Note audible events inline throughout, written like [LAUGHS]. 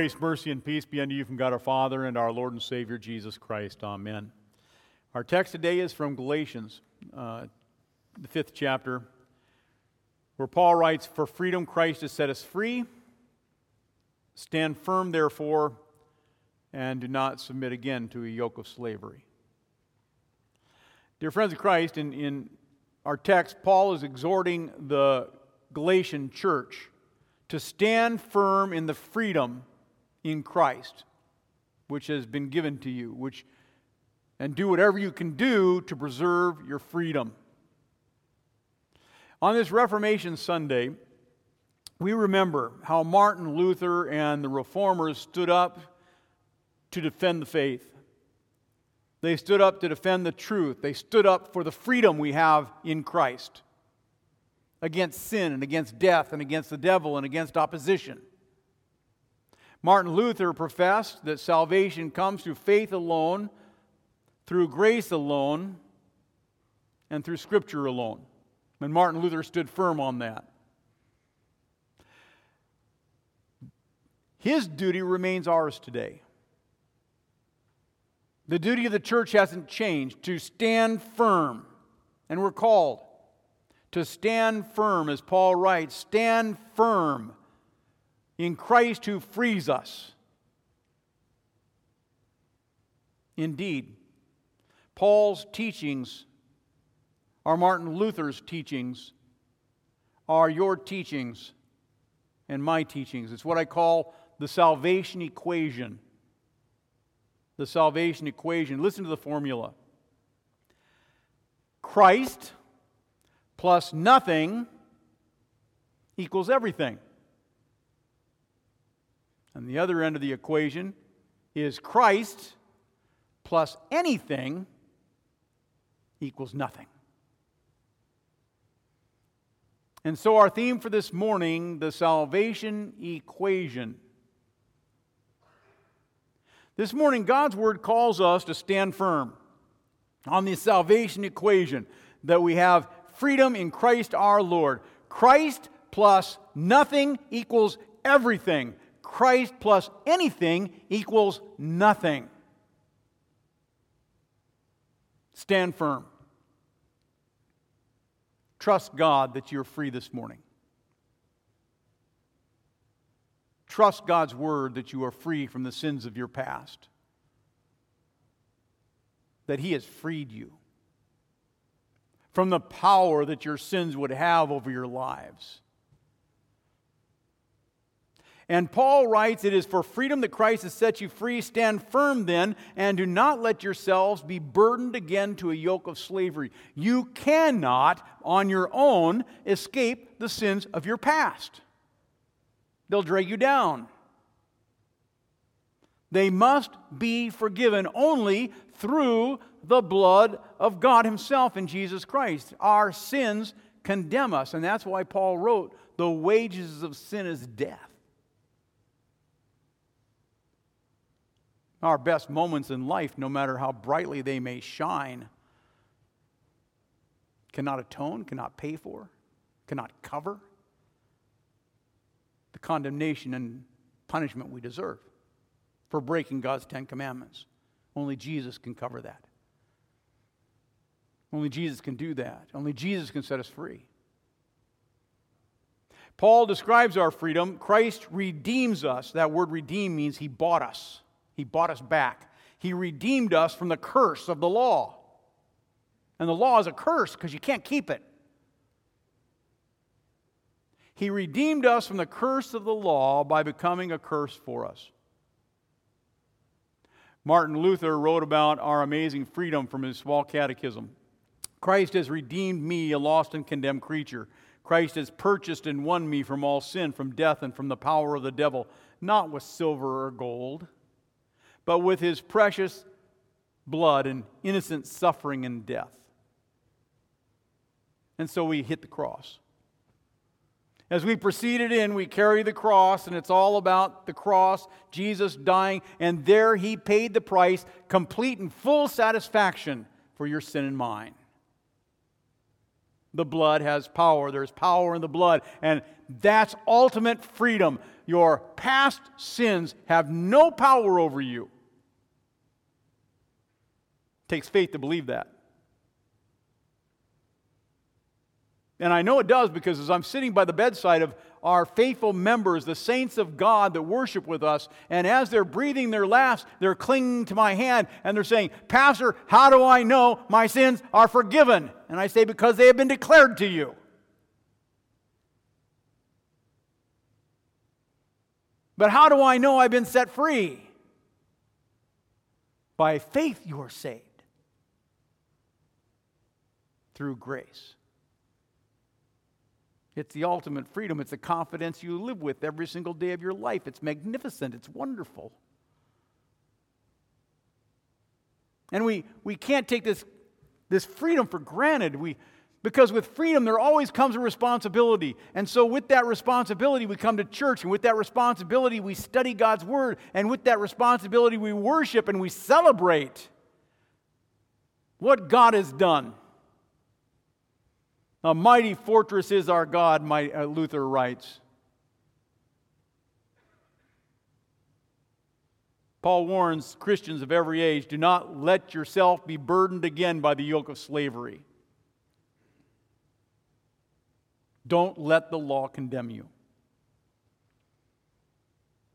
Grace, mercy, and peace be unto you from God our Father and our Lord and Savior Jesus Christ. Amen. Our text today is from Galatians, uh, the fifth chapter, where Paul writes, For freedom Christ has set us free. Stand firm, therefore, and do not submit again to a yoke of slavery. Dear friends of Christ, in, in our text, Paul is exhorting the Galatian church to stand firm in the freedom in Christ, which has been given to you, which and do whatever you can do to preserve your freedom. On this Reformation Sunday, we remember how Martin Luther and the reformers stood up to defend the faith. They stood up to defend the truth. They stood up for the freedom we have in Christ against sin and against death and against the devil and against opposition. Martin Luther professed that salvation comes through faith alone, through grace alone, and through Scripture alone. And Martin Luther stood firm on that. His duty remains ours today. The duty of the church hasn't changed to stand firm, and we're called to stand firm, as Paul writes, stand firm in Christ who frees us. Indeed, Paul's teachings are Martin Luther's teachings, are your teachings and my teachings. It's what I call the salvation equation. The salvation equation. Listen to the formula Christ plus nothing equals everything. And the other end of the equation is Christ plus anything equals nothing. And so, our theme for this morning the salvation equation. This morning, God's Word calls us to stand firm on the salvation equation that we have freedom in Christ our Lord. Christ plus nothing equals everything. Christ plus anything equals nothing. Stand firm. Trust God that you're free this morning. Trust God's word that you are free from the sins of your past, that He has freed you from the power that your sins would have over your lives. And Paul writes, It is for freedom that Christ has set you free. Stand firm then, and do not let yourselves be burdened again to a yoke of slavery. You cannot, on your own, escape the sins of your past, they'll drag you down. They must be forgiven only through the blood of God Himself in Jesus Christ. Our sins condemn us, and that's why Paul wrote, The wages of sin is death. Our best moments in life, no matter how brightly they may shine, cannot atone, cannot pay for, cannot cover the condemnation and punishment we deserve for breaking God's Ten Commandments. Only Jesus can cover that. Only Jesus can do that. Only Jesus can set us free. Paul describes our freedom. Christ redeems us. That word redeem means he bought us, he bought us back. He redeemed us from the curse of the law. And the law is a curse because you can't keep it. He redeemed us from the curse of the law by becoming a curse for us. Martin Luther wrote about our amazing freedom from his small catechism. Christ has redeemed me, a lost and condemned creature. Christ has purchased and won me from all sin, from death, and from the power of the devil, not with silver or gold, but with his precious blood and innocent suffering and death. And so we hit the cross. As we proceeded in, we carry the cross, and it's all about the cross, Jesus dying, and there he paid the price, complete and full satisfaction for your sin and mine. The blood has power. There's power in the blood. And that's ultimate freedom. Your past sins have no power over you. Takes faith to believe that. And I know it does because as I'm sitting by the bedside of our faithful members, the saints of God that worship with us, and as they're breathing their last, they're clinging to my hand and they're saying, Pastor, how do I know my sins are forgiven? And I say, Because they have been declared to you. But how do I know I've been set free? By faith you are saved through grace. It's the ultimate freedom. It's the confidence you live with every single day of your life. It's magnificent. It's wonderful. And we, we can't take this, this freedom for granted. We, because with freedom, there always comes a responsibility. And so, with that responsibility, we come to church. And with that responsibility, we study God's Word. And with that responsibility, we worship and we celebrate what God has done. A mighty fortress is our God, my, uh, Luther writes. Paul warns Christians of every age do not let yourself be burdened again by the yoke of slavery. Don't let the law condemn you.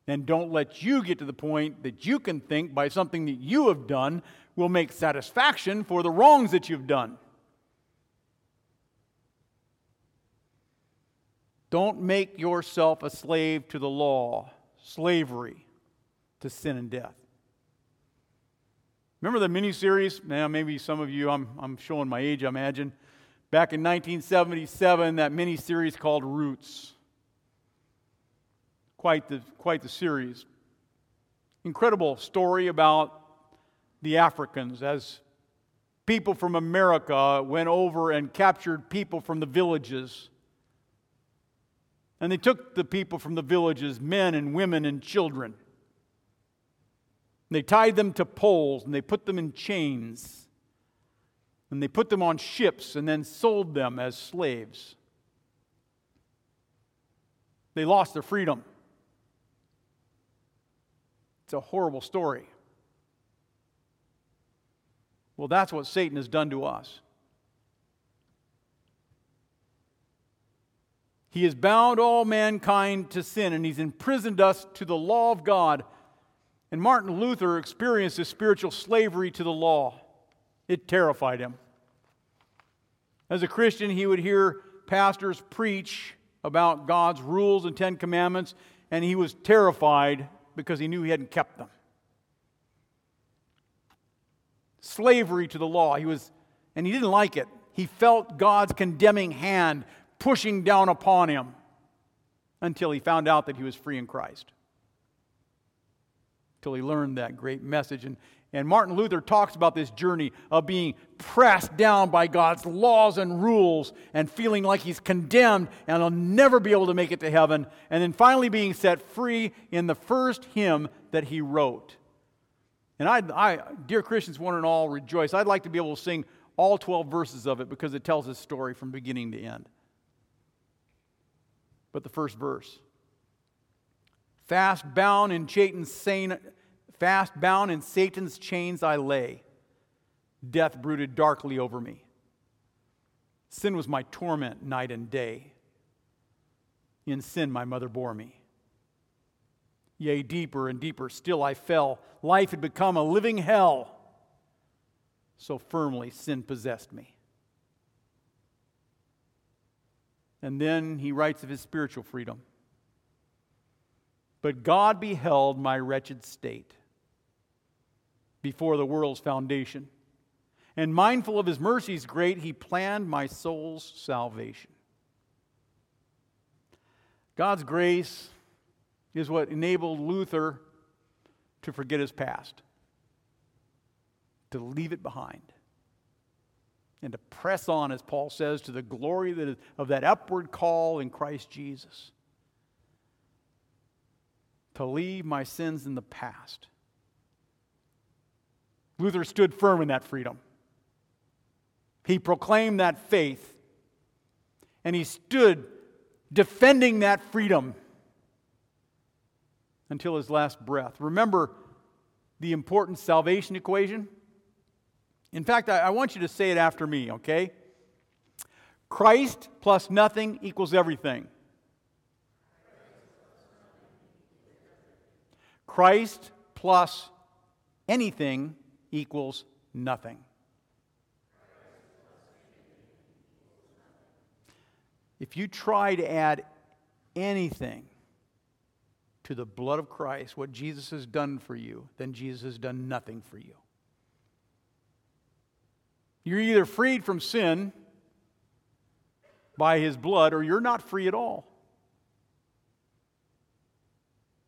And don't let you get to the point that you can think by something that you have done will make satisfaction for the wrongs that you've done. Don't make yourself a slave to the law, slavery to sin and death. Remember the miniseries? Now, maybe some of you, I'm, I'm showing my age, I imagine. Back in 1977, that miniseries called Roots. Quite the, quite the series. Incredible story about the Africans as people from America went over and captured people from the villages and they took the people from the villages, men and women and children. And They tied them to poles and they put them in chains. And they put them on ships and then sold them as slaves. They lost their freedom. It's a horrible story. Well, that's what Satan has done to us. He has bound all mankind to sin and he's imprisoned us to the law of God. And Martin Luther experienced this spiritual slavery to the law. It terrified him. As a Christian, he would hear pastors preach about God's rules and Ten Commandments, and he was terrified because he knew he hadn't kept them. Slavery to the law. He was, and he didn't like it. He felt God's condemning hand pushing down upon him until he found out that he was free in Christ. Until he learned that great message. And, and Martin Luther talks about this journey of being pressed down by God's laws and rules and feeling like he's condemned and he'll never be able to make it to heaven. And then finally being set free in the first hymn that he wrote. And I, I dear Christians, one and all, rejoice. I'd like to be able to sing all 12 verses of it because it tells his story from beginning to end but the first verse. Fast bound in Satan's fast bound in Satan's chains I lay. Death brooded darkly over me. Sin was my torment night and day. In sin my mother bore me. Yea, deeper and deeper still I fell. Life had become a living hell. So firmly sin possessed me. And then he writes of his spiritual freedom. But God beheld my wretched state before the world's foundation. And mindful of his mercies great, he planned my soul's salvation. God's grace is what enabled Luther to forget his past, to leave it behind and to press on, as Paul says, to the glory of that upward call in Christ Jesus. To leave my sins in the past. Luther stood firm in that freedom. He proclaimed that faith and he stood defending that freedom until his last breath. Remember the important salvation equation? In fact, I, I want you to say it after me, okay? Christ plus nothing equals everything. Christ plus anything equals nothing. If you try to add anything to the blood of Christ, what Jesus has done for you, then Jesus has done nothing for you. You're either freed from sin by his blood or you're not free at all.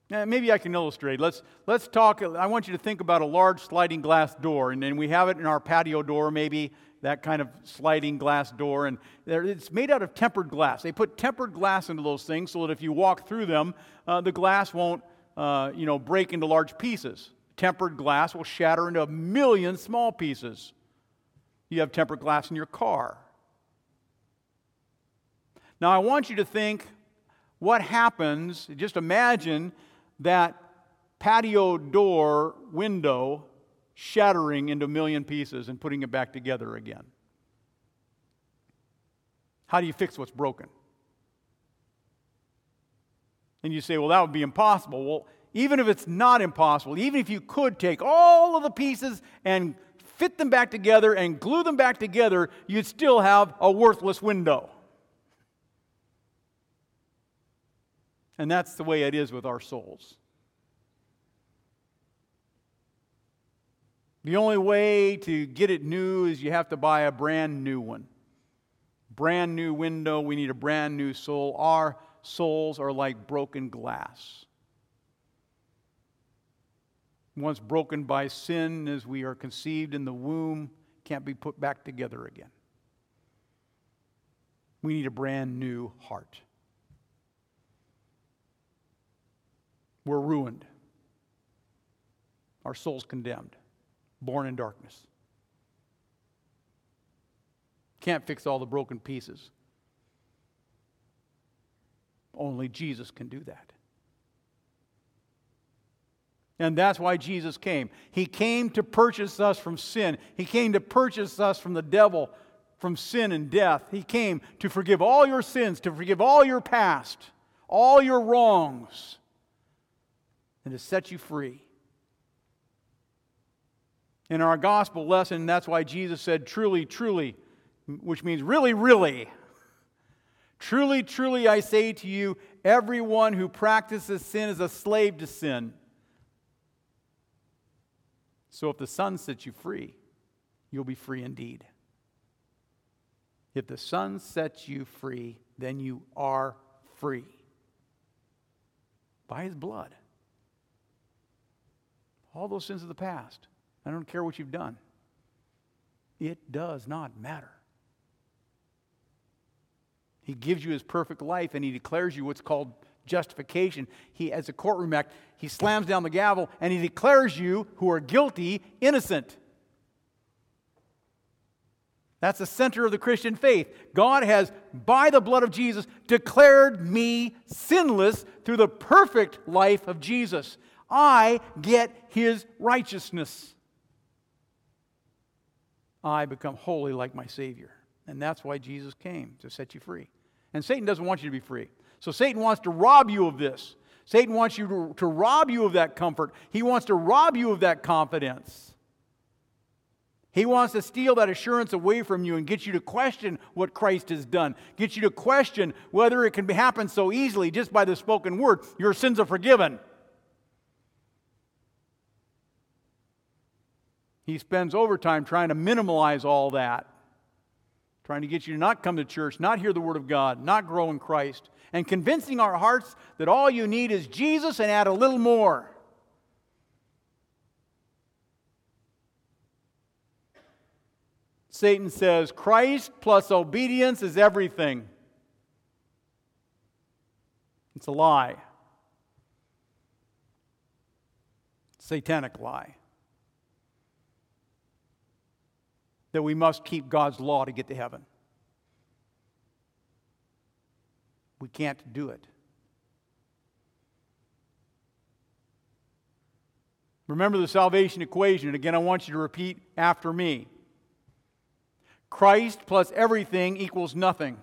Now, maybe I can illustrate. Let's, let's talk. I want you to think about a large sliding glass door, and then we have it in our patio door, maybe that kind of sliding glass door. And it's made out of tempered glass. They put tempered glass into those things so that if you walk through them, uh, the glass won't uh, you know, break into large pieces. Tempered glass will shatter into a million small pieces. You have tempered glass in your car. Now, I want you to think what happens, just imagine that patio door window shattering into a million pieces and putting it back together again. How do you fix what's broken? And you say, well, that would be impossible. Well, even if it's not impossible, even if you could take all of the pieces and fit them back together and glue them back together, you'd still have a worthless window. And that's the way it is with our souls. The only way to get it new is you have to buy a brand new one. Brand new window, we need a brand new soul. Our souls are like broken glass. Once broken by sin, as we are conceived in the womb, can't be put back together again. We need a brand new heart. We're ruined. Our soul's condemned, born in darkness. Can't fix all the broken pieces. Only Jesus can do that. And that's why Jesus came. He came to purchase us from sin. He came to purchase us from the devil, from sin and death. He came to forgive all your sins, to forgive all your past, all your wrongs and to set you free. In our gospel lesson, that's why Jesus said, truly, truly, which means really, really. Truly, truly, I say to you, everyone who practices sin is a slave to sin. So if the Son sets you free, you'll be free indeed. If the Son sets you free, then you are free by His blood all those sins of the past. I don't care what you've done. It does not matter. He gives you his perfect life and he declares you what's called justification. He, as a courtroom act, he slams down the gavel and he declares you who are guilty innocent. That's the center of the Christian faith. God has, by the blood of Jesus, declared me sinless through the perfect life of Jesus. I get his righteousness. I become holy like my Savior. And that's why Jesus came to set you free. And Satan doesn't want you to be free. So Satan wants to rob you of this. Satan wants you to, to rob you of that comfort. He wants to rob you of that confidence. He wants to steal that assurance away from you and get you to question what Christ has done. Get you to question whether it can be, happen so easily just by the spoken word. Your sins are forgiven. He spends overtime trying to minimize all that, trying to get you to not come to church, not hear the Word of God, not grow in Christ, and convincing our hearts that all you need is Jesus and add a little more. Satan says Christ plus obedience is everything. It's a lie. Satanic lie. that we must keep God's law to get to heaven. We can't do it. Remember the salvation equation. Again, I want you to repeat after me Christ plus everything equals nothing.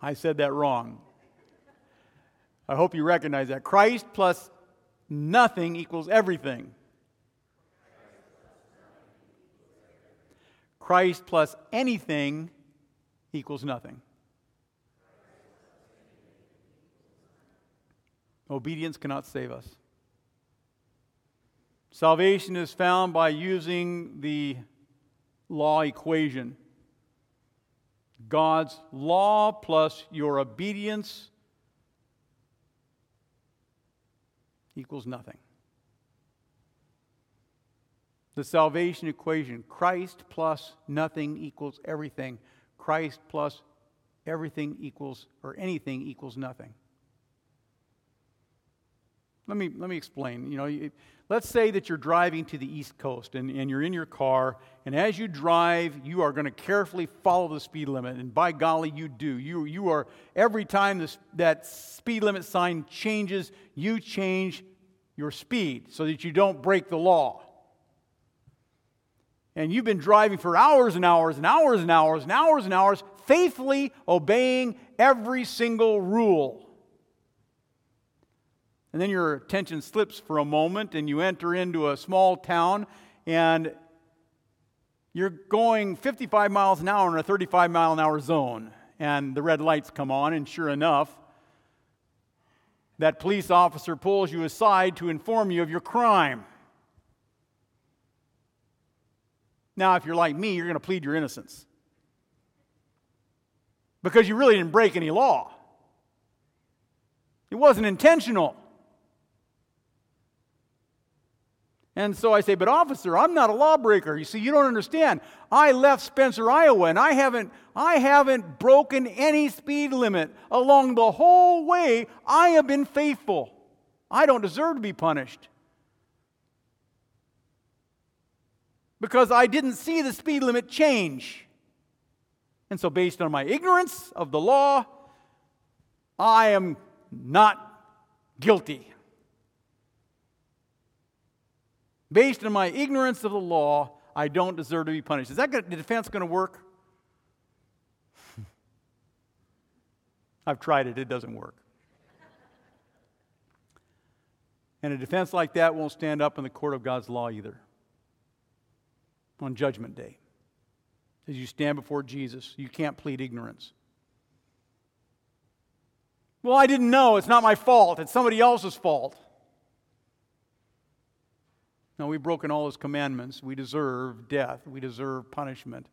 I said that wrong. I hope you recognize that. Christ plus nothing equals everything. Christ plus anything equals nothing. Obedience cannot save us. Salvation is found by using the law equation God's law plus your obedience equals nothing. The salvation equation Christ plus nothing equals everything. Christ plus everything equals, or anything equals nothing. Let me, let me explain. You know, let's say that you're driving to the East Coast and, and you're in your car, and as you drive, you are going to carefully follow the speed limit. And by golly, you do. You, you are, every time this, that speed limit sign changes, you change your speed so that you don't break the law. And you've been driving for hours and hours and hours and hours and hours and hours, faithfully obeying every single rule. And then your attention slips for a moment and you enter into a small town and you're going 55 miles an hour in a 35 mile an hour zone. And the red lights come on, and sure enough, that police officer pulls you aside to inform you of your crime. Now, if you're like me, you're going to plead your innocence because you really didn't break any law. It wasn't intentional. And so I say, but officer, I'm not a lawbreaker. You see, you don't understand. I left Spencer, Iowa, and I haven't, I haven't broken any speed limit along the whole way. I have been faithful. I don't deserve to be punished. Because I didn't see the speed limit change. And so, based on my ignorance of the law, I am not guilty. Based on my ignorance of the law, I don't deserve to be punished. Is that the defense going to work? [LAUGHS] I've tried it, it doesn't work. And a defense like that won't stand up in the court of God's law either on Judgment Day. As you stand before Jesus, you can't plead ignorance. Well, I didn't know. It's not my fault. It's somebody else's fault. No, we've broken all his commandments. We deserve death. We deserve punishment.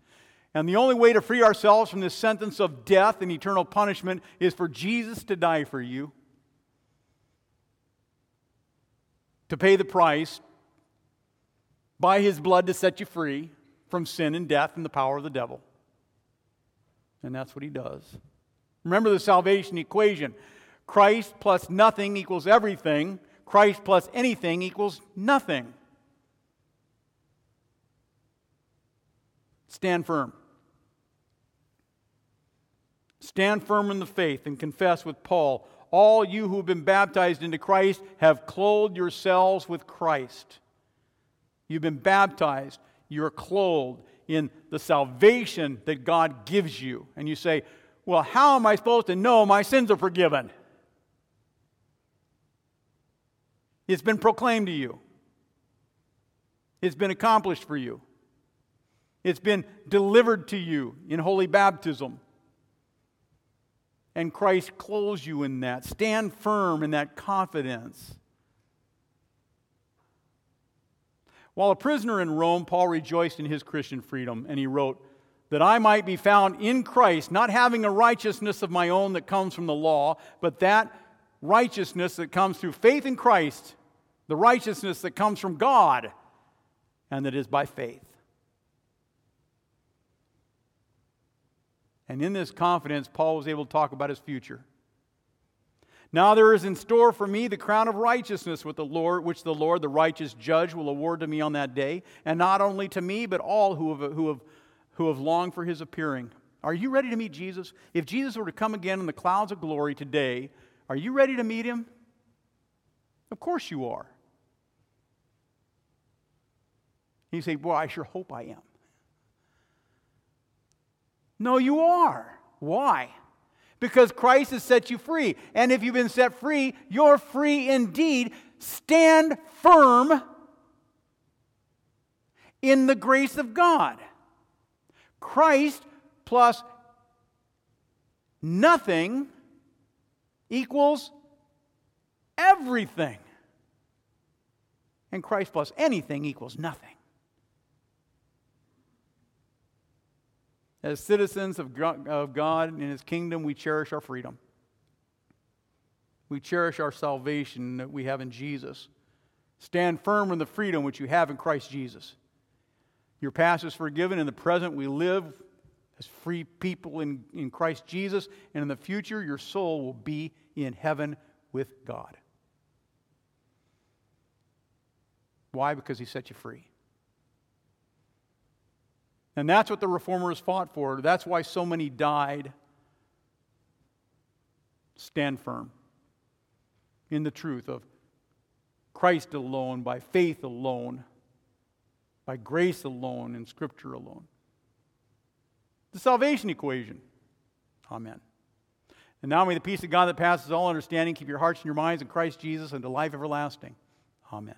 And the only way to free ourselves from this sentence of death and eternal punishment is for Jesus to die for you, to pay the price, by his blood to set you free from sin and death and the power of the devil. And that's what he does. Remember the salvation equation Christ plus nothing equals everything, Christ plus anything equals nothing. Stand firm. Stand firm in the faith and confess with Paul all you who have been baptized into Christ have clothed yourselves with Christ. You've been baptized, you're clothed in the salvation that God gives you. And you say, Well, how am I supposed to know my sins are forgiven? It's been proclaimed to you, it's been accomplished for you. It's been delivered to you in holy baptism. And Christ clothes you in that. Stand firm in that confidence. While a prisoner in Rome, Paul rejoiced in his Christian freedom, and he wrote, That I might be found in Christ, not having a righteousness of my own that comes from the law, but that righteousness that comes through faith in Christ, the righteousness that comes from God, and that is by faith. And in this confidence, Paul was able to talk about his future. Now there is in store for me the crown of righteousness with the Lord, which the Lord, the righteous judge, will award to me on that day, and not only to me, but all who have, who have, who have longed for his appearing. Are you ready to meet Jesus? If Jesus were to come again in the clouds of glory today, are you ready to meet him? Of course you are. You say, Well, I sure hope I am. No, you are. Why? Because Christ has set you free. And if you've been set free, you're free indeed. Stand firm in the grace of God. Christ plus nothing equals everything. And Christ plus anything equals nothing. As citizens of God and His kingdom, we cherish our freedom. We cherish our salvation that we have in Jesus. Stand firm in the freedom which you have in Christ Jesus. Your past is forgiven. In the present, we live as free people in, in Christ Jesus. And in the future, your soul will be in heaven with God. Why? Because He set you free. And that's what the reformers fought for. That's why so many died. Stand firm in the truth of Christ alone, by faith alone, by grace alone, in Scripture alone. The salvation equation. Amen. And now may the peace of God that passes all understanding keep your hearts and your minds in Christ Jesus unto life everlasting. Amen.